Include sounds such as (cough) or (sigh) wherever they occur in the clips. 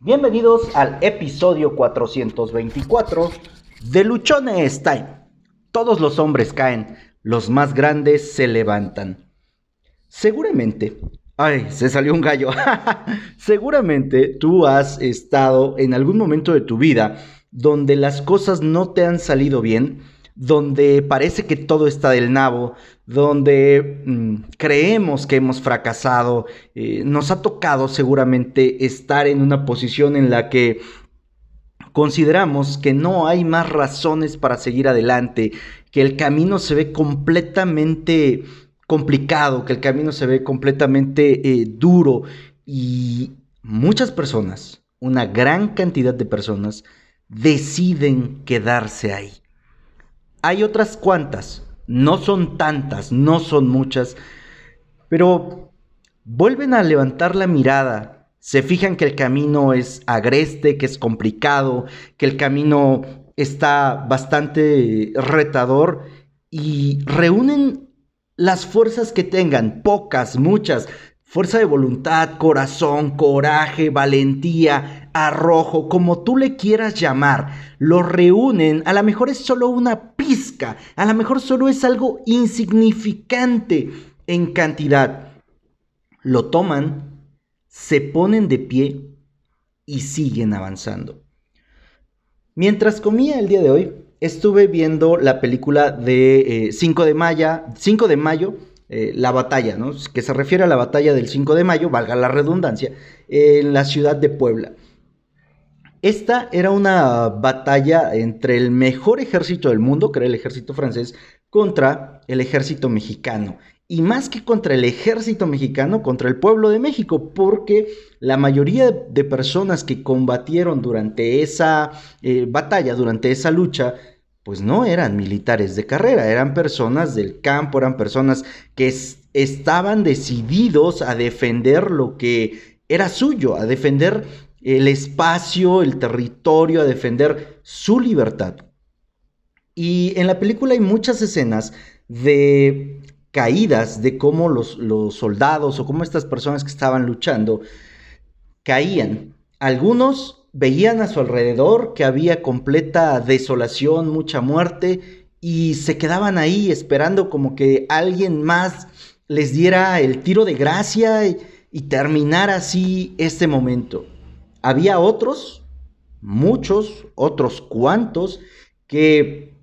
Bienvenidos al episodio 424 de Luchones Time. Todos los hombres caen, los más grandes se levantan. Seguramente, ay, se salió un gallo. (laughs) Seguramente tú has estado en algún momento de tu vida donde las cosas no te han salido bien donde parece que todo está del nabo, donde mm, creemos que hemos fracasado, eh, nos ha tocado seguramente estar en una posición en la que consideramos que no hay más razones para seguir adelante, que el camino se ve completamente complicado, que el camino se ve completamente eh, duro. Y muchas personas, una gran cantidad de personas, deciden quedarse ahí hay otras cuantas, no son tantas, no son muchas, pero vuelven a levantar la mirada, se fijan que el camino es agreste, que es complicado, que el camino está bastante retador y reúnen las fuerzas que tengan, pocas, muchas, fuerza de voluntad, corazón, coraje, valentía, arrojo, como tú le quieras llamar, lo reúnen, a lo mejor es solo una pizca, a lo mejor solo es algo insignificante en cantidad. Lo toman, se ponen de pie y siguen avanzando. Mientras comía el día de hoy, estuve viendo la película de 5 eh, de mayo, 5 de mayo eh, la batalla, ¿no? que se refiere a la batalla del 5 de mayo, valga la redundancia, en la ciudad de Puebla. Esta era una batalla entre el mejor ejército del mundo, que era el ejército francés, contra el ejército mexicano. Y más que contra el ejército mexicano, contra el pueblo de México, porque la mayoría de personas que combatieron durante esa eh, batalla, durante esa lucha, pues no eran militares de carrera, eran personas del campo, eran personas que estaban decididos a defender lo que era suyo, a defender el espacio, el territorio, a defender su libertad. Y en la película hay muchas escenas de caídas, de cómo los, los soldados o cómo estas personas que estaban luchando caían. Algunos veían a su alrededor que había completa desolación, mucha muerte, y se quedaban ahí esperando como que alguien más les diera el tiro de gracia y, y terminar así este momento. Había otros, muchos, otros cuantos, que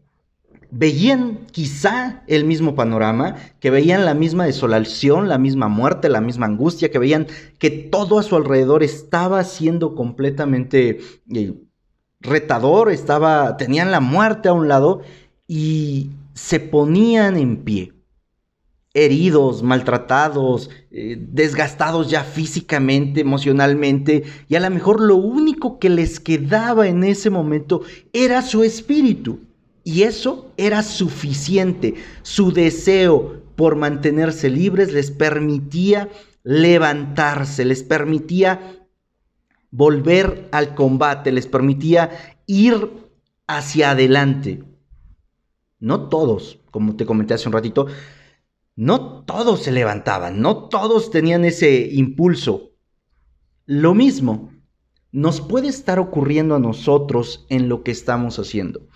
veían quizá el mismo panorama, que veían la misma desolación, la misma muerte, la misma angustia, que veían que todo a su alrededor estaba siendo completamente eh, retador, estaba, tenían la muerte a un lado y se ponían en pie, heridos, maltratados, eh, desgastados ya físicamente, emocionalmente, y a lo mejor lo único que les quedaba en ese momento era su espíritu y eso era suficiente. Su deseo por mantenerse libres les permitía levantarse, les permitía volver al combate, les permitía ir hacia adelante. No todos, como te comenté hace un ratito, no todos se levantaban, no todos tenían ese impulso. Lo mismo nos puede estar ocurriendo a nosotros en lo que estamos haciendo.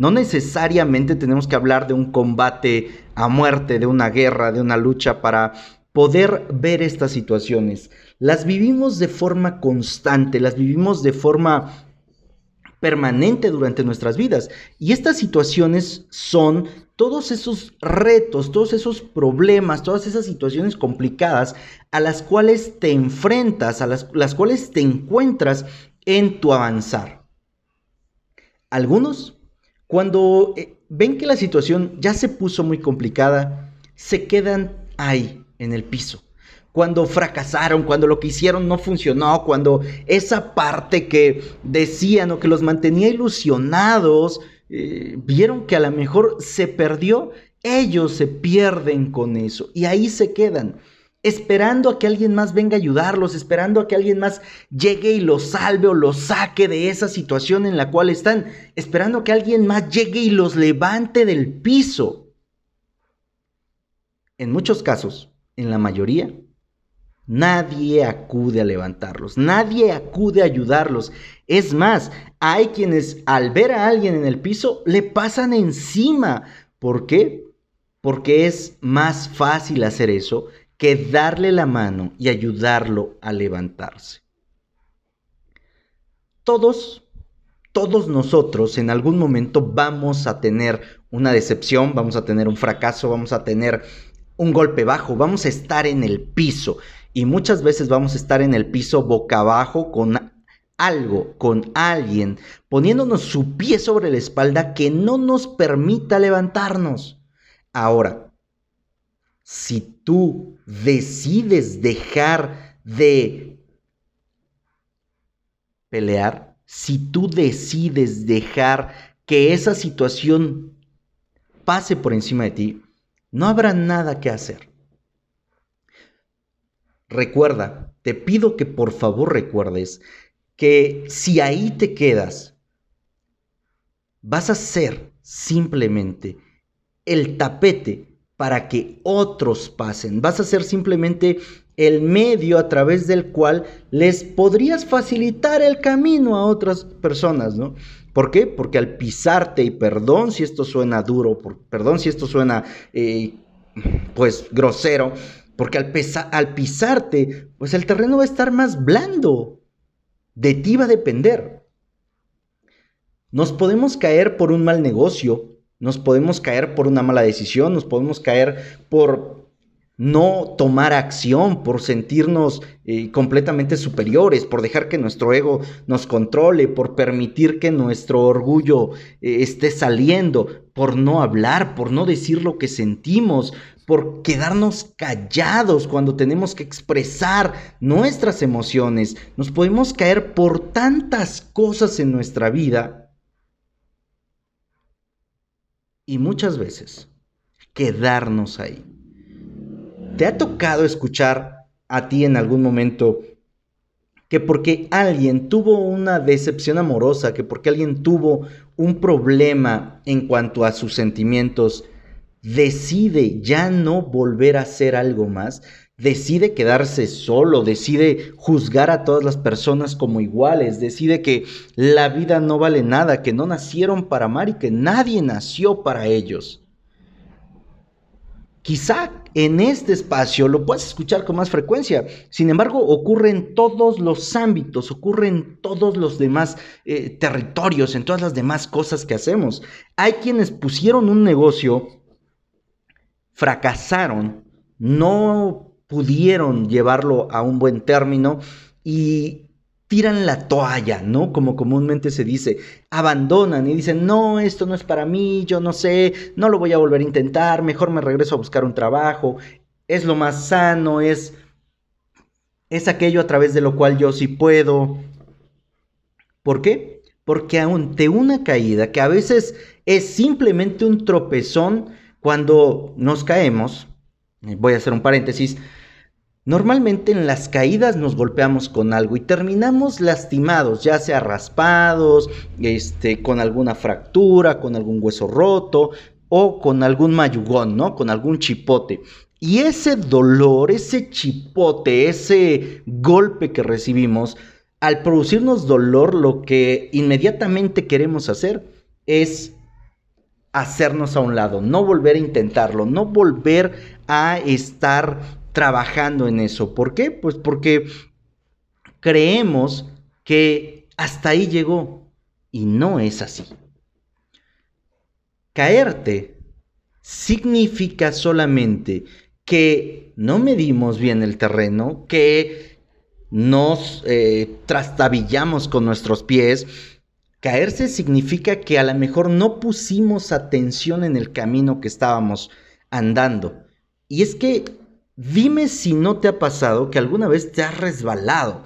No necesariamente tenemos que hablar de un combate a muerte, de una guerra, de una lucha para poder ver estas situaciones. Las vivimos de forma constante, las vivimos de forma permanente durante nuestras vidas. Y estas situaciones son todos esos retos, todos esos problemas, todas esas situaciones complicadas a las cuales te enfrentas, a las, las cuales te encuentras en tu avanzar. Algunos cuando eh, ven que la situación ya se puso muy complicada, se quedan ahí, en el piso. Cuando fracasaron, cuando lo que hicieron no funcionó, cuando esa parte que decían o que los mantenía ilusionados, eh, vieron que a lo mejor se perdió, ellos se pierden con eso y ahí se quedan esperando a que alguien más venga a ayudarlos, esperando a que alguien más llegue y los salve o los saque de esa situación en la cual están, esperando a que alguien más llegue y los levante del piso. En muchos casos, en la mayoría, Nadie acude a levantarlos, nadie acude a ayudarlos. Es más, hay quienes al ver a alguien en el piso le pasan encima. ¿Por qué? Porque es más fácil hacer eso que darle la mano y ayudarlo a levantarse. Todos, todos nosotros en algún momento vamos a tener una decepción, vamos a tener un fracaso, vamos a tener un golpe bajo, vamos a estar en el piso y muchas veces vamos a estar en el piso boca abajo con algo, con alguien, poniéndonos su pie sobre la espalda que no nos permita levantarnos. Ahora, si tú decides dejar de pelear, si tú decides dejar que esa situación pase por encima de ti, no habrá nada que hacer. Recuerda, te pido que por favor recuerdes que si ahí te quedas, vas a ser simplemente el tapete para que otros pasen. Vas a ser simplemente el medio a través del cual les podrías facilitar el camino a otras personas, ¿no? ¿Por qué? Porque al pisarte, y perdón si esto suena duro, perdón si esto suena, eh, pues, grosero, porque al, al pisarte, pues el terreno va a estar más blando. De ti va a depender. Nos podemos caer por un mal negocio, nos podemos caer por una mala decisión, nos podemos caer por no tomar acción, por sentirnos eh, completamente superiores, por dejar que nuestro ego nos controle, por permitir que nuestro orgullo eh, esté saliendo, por no hablar, por no decir lo que sentimos, por quedarnos callados cuando tenemos que expresar nuestras emociones. Nos podemos caer por tantas cosas en nuestra vida y muchas veces quedarnos ahí. ¿Te ha tocado escuchar a ti en algún momento que porque alguien tuvo una decepción amorosa, que porque alguien tuvo un problema en cuanto a sus sentimientos, decide ya no volver a hacer algo más, decide quedarse solo, decide juzgar a todas las personas como iguales, decide que la vida no vale nada, que no nacieron para amar y que nadie nació para ellos. Quizá en este espacio lo puedas escuchar con más frecuencia, sin embargo ocurre en todos los ámbitos, ocurre en todos los demás eh, territorios, en todas las demás cosas que hacemos. Hay quienes pusieron un negocio, fracasaron, no pudieron llevarlo a un buen término y tiran la toalla, ¿no? Como comúnmente se dice, abandonan y dicen, no, esto no es para mí, yo no sé, no lo voy a volver a intentar, mejor me regreso a buscar un trabajo, es lo más sano, es, es aquello a través de lo cual yo sí puedo. ¿Por qué? Porque ante una caída, que a veces es simplemente un tropezón, cuando nos caemos, voy a hacer un paréntesis, Normalmente en las caídas nos golpeamos con algo y terminamos lastimados, ya sea raspados, este, con alguna fractura, con algún hueso roto o con algún mayugón, ¿no? Con algún chipote. Y ese dolor, ese chipote, ese golpe que recibimos, al producirnos dolor, lo que inmediatamente queremos hacer es hacernos a un lado, no volver a intentarlo, no volver a estar trabajando en eso. ¿Por qué? Pues porque creemos que hasta ahí llegó y no es así. Caerte significa solamente que no medimos bien el terreno, que nos eh, trastabillamos con nuestros pies. Caerse significa que a lo mejor no pusimos atención en el camino que estábamos andando. Y es que Dime si no te ha pasado que alguna vez te has resbalado.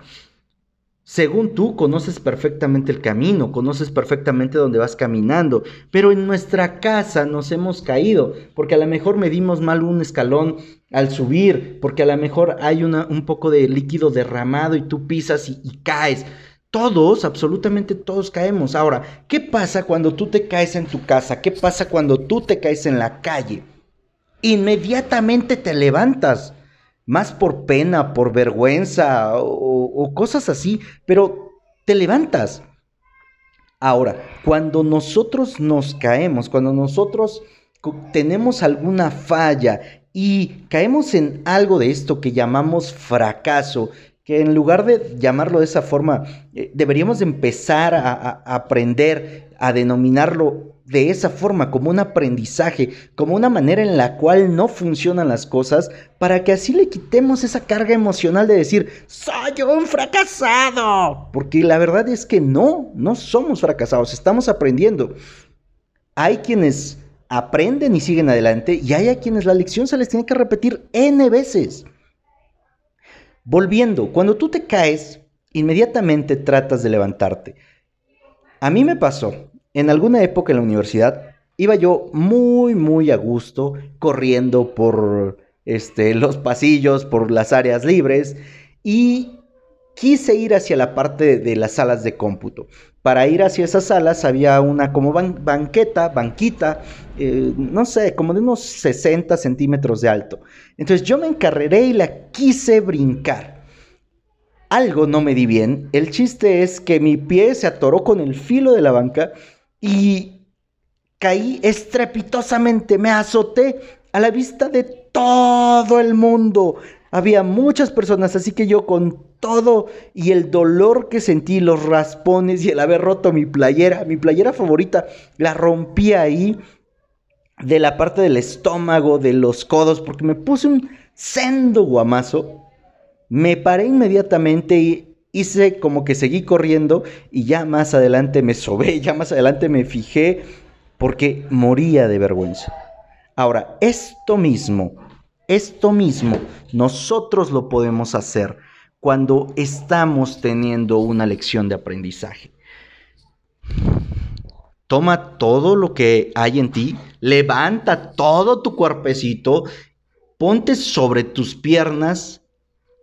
Según tú, conoces perfectamente el camino, conoces perfectamente dónde vas caminando, pero en nuestra casa nos hemos caído, porque a lo mejor medimos mal un escalón al subir, porque a lo mejor hay un poco de líquido derramado y tú pisas y, y caes. Todos, absolutamente todos caemos. Ahora, ¿qué pasa cuando tú te caes en tu casa? ¿Qué pasa cuando tú te caes en la calle? Inmediatamente te levantas. más por pena, por vergüenza o, cosas así, pero te levantas. Ahora, cuando nosotros nos caemos, cuando nosotros tenemos alguna falla y caemos en algo de esto que llamamos fracaso, que en lugar de llamarlo de esa forma, eh, deberíamos empezar a, aprender a denominarlo de esa forma, como un aprendizaje, como una manera en la cual no funcionan las cosas, para que así le quitemos esa carga emocional de decir, soy un fracasado. Porque la verdad es que no, no somos fracasados, estamos aprendiendo. Hay quienes aprenden y siguen adelante y hay a quienes la lección se les tiene que repetir n veces. Volviendo, cuando tú te caes, inmediatamente tratas de levantarte. A mí me pasó, en alguna época en la universidad, iba yo muy, muy a gusto, corriendo por este, los pasillos, por las áreas libres, y quise ir hacia la parte de las salas de cómputo. Para ir hacia esas salas había una como banqueta, banquita, eh, no sé, como de unos 60 centímetros de alto. Entonces yo me encarreré y la quise brincar. Algo no me di bien. El chiste es que mi pie se atoró con el filo de la banca y caí estrepitosamente. Me azoté a la vista de todo el mundo. Había muchas personas, así que yo con todo y el dolor que sentí, los raspones y el haber roto mi playera, mi playera favorita, la rompí ahí de la parte del estómago, de los codos, porque me puse un sendo guamazo. Me paré inmediatamente y hice como que seguí corriendo y ya más adelante me sobé, (laughs) ya más adelante me fijé porque moría de vergüenza. Ahora, esto mismo esto mismo nosotros lo podemos hacer cuando estamos teniendo una lección de aprendizaje. Toma todo lo que hay en ti, levanta todo tu cuerpecito, ponte sobre tus piernas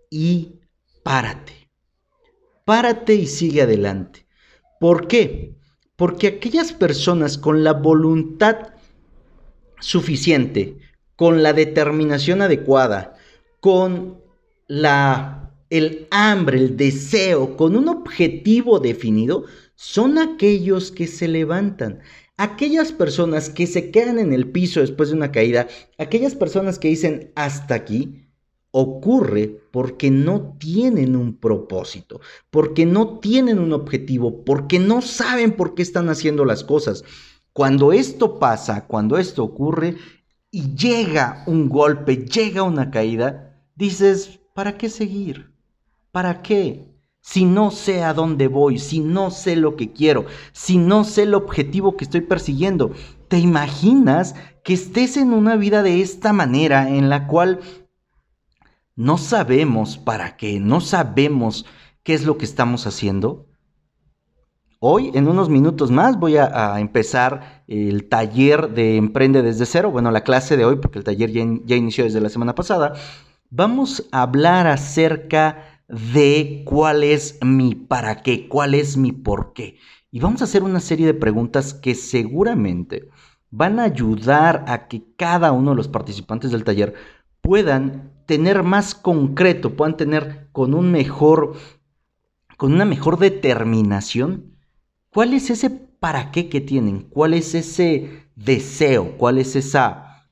y párate. Párate y sigue adelante. ¿Por qué? Porque aquellas personas con la voluntad suficiente, con la determinación adecuada, con la, el hambre, el deseo, con un objetivo definido, son aquellos que se levantan. Aquellas personas que se quedan en el piso después de una caída, aquellas personas que dicen hasta aquí, ocurre porque no tienen un propósito, porque no tienen un objetivo, porque no saben por qué están haciendo las cosas. Cuando esto pasa, cuando esto ocurre, y llega un golpe, llega una caída, dices, ¿para qué seguir? ¿Para qué? Si no sé a dónde voy, si no sé lo que quiero, si no sé el objetivo que estoy persiguiendo, ¿te imaginas que estés en una vida de esta manera en la cual no sabemos para qué, no sabemos qué es lo que estamos haciendo? Hoy, en unos minutos más, voy a, empezar el taller de Emprende desde cero. Bueno, la clase de hoy, porque el taller ya, ya inició desde la semana pasada. Vamos a hablar acerca de cuál es mi para qué, cuál es mi por qué. Y vamos a hacer una serie de preguntas que seguramente van a ayudar a que cada uno de los participantes del taller puedan tener más concreto, puedan tener con un mejor, con una mejor determinación ¿Cuál es ese para qué que tienen? ¿Cuál es ese deseo? ¿Cuál es esa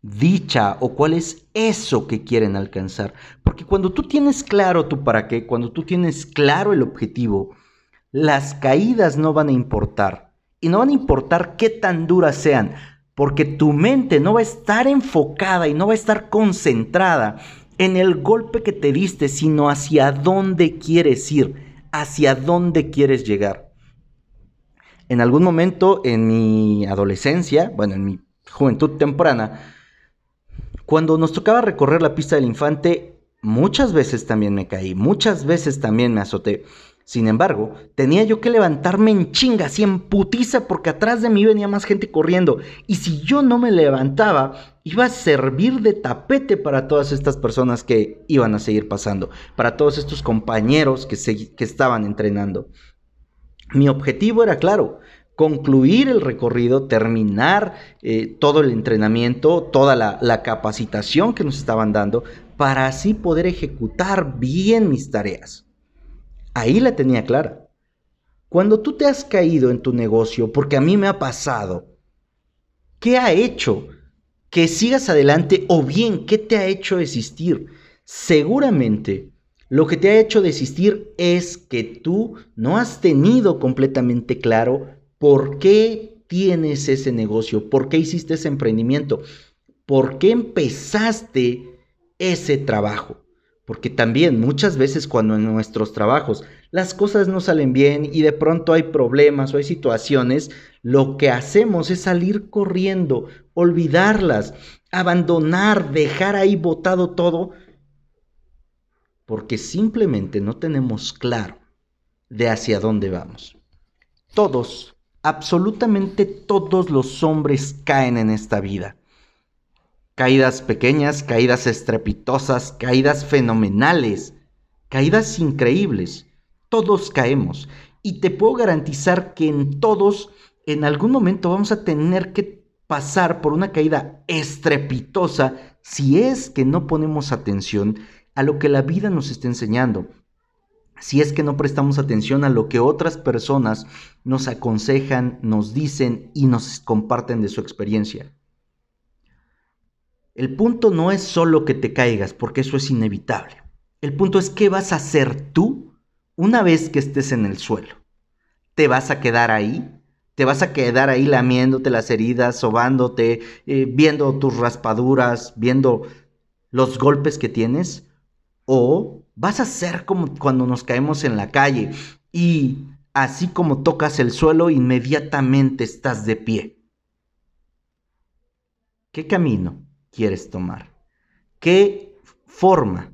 dicha o cuál es eso que quieren alcanzar? Porque cuando tú tienes claro tu para qué, cuando tú tienes claro el objetivo, las caídas no van a importar. Y no van a importar qué tan duras sean, porque tu mente no va a estar enfocada y no va a estar concentrada en el golpe que te diste, sino hacia dónde quieres ir, hacia dónde quieres llegar en algún momento en mi adolescencia, bueno, en mi juventud temprana, cuando nos tocaba recorrer la pista del infante, muchas veces también me caí, muchas veces también me azoté. Sin embargo, tenía yo que levantarme en chinga, así en putiza, porque atrás de mí venía más gente corriendo. Y si yo no me levantaba, iba a servir de tapete para todas estas personas que iban a seguir pasando, para todos estos compañeros que, que estaban entrenando. Mi objetivo era claro, concluir el recorrido, terminar eh, todo el entrenamiento, toda la capacitación que nos estaban dando, para así poder ejecutar bien mis tareas. Ahí la tenía clara. Cuando tú te has caído en tu negocio, porque a mí me ha pasado, ¿qué ha hecho que sigas adelante o bien qué te ha hecho desistir? Seguramente lo que te ha hecho desistir es que tú no has tenido completamente claro por qué tienes ese negocio, por qué hiciste ese emprendimiento, por qué empezaste ese trabajo. Porque también muchas veces cuando en nuestros trabajos las cosas no salen bien y de pronto hay problemas o hay situaciones, lo que hacemos es salir corriendo, olvidarlas, abandonar, dejar ahí botado todo porque simplemente no tenemos claro de hacia dónde vamos. Todos, absolutamente todos los hombres caen en esta vida. Caídas pequeñas, caídas estrepitosas, caídas fenomenales, caídas increíbles. Todos caemos. Y te puedo garantizar que en todos, en algún momento vamos a tener que pasar por una caída estrepitosa si es que no ponemos atención a lo que la vida nos está enseñando. Si es que no prestamos atención a lo que otras personas nos aconsejan, nos dicen y nos comparten de su experiencia. El punto no es solo que te caigas, porque eso es inevitable. El punto es qué vas a hacer tú una vez que estés en el suelo. ¿Te vas a quedar ahí? ¿Te vas a quedar ahí lamiéndote las heridas, sobándote, eh, viendo tus raspaduras, viendo los golpes que tienes? O vas a ser como cuando nos caemos en la calle y así como tocas el suelo, inmediatamente estás de pie. ¿Qué camino quieres tomar? ¿Qué forma,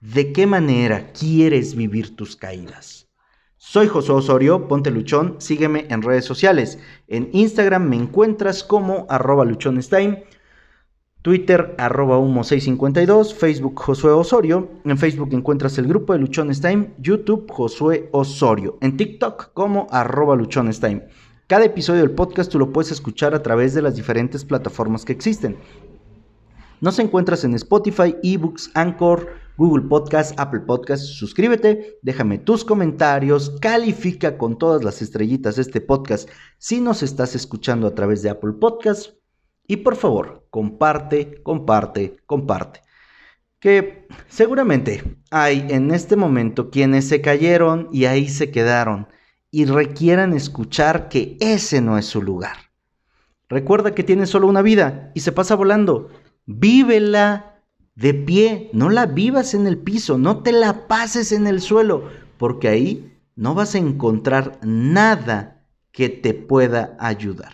de qué manera quieres vivir tus caídas? Soy José Osorio, ponte luchón, sígueme en redes sociales. En Instagram me encuentras como arroba luchonestime Twitter, arroba humo652, Facebook Josué Osorio. En Facebook encuentras el grupo de Luchones YouTube Josué Osorio. En TikTok como arroba Luchones Time. Cada episodio del podcast tú lo puedes escuchar a través de las diferentes plataformas que existen. Nos encuentras en Spotify, eBooks, Anchor, Google Podcast, Apple Podcast. Suscríbete, déjame tus comentarios, califica con todas las estrellitas este podcast si nos estás escuchando a través de Apple Podcast y por favor, comparte, comparte, comparte. Que seguramente hay en este momento quienes se cayeron y ahí se quedaron y requieran escuchar que ese no es su lugar. Recuerda que tienes solo una vida y se pasa volando. Vívela de pie, no la vivas en el piso, no te la pases en el suelo, porque ahí no vas a encontrar nada que te pueda ayudar.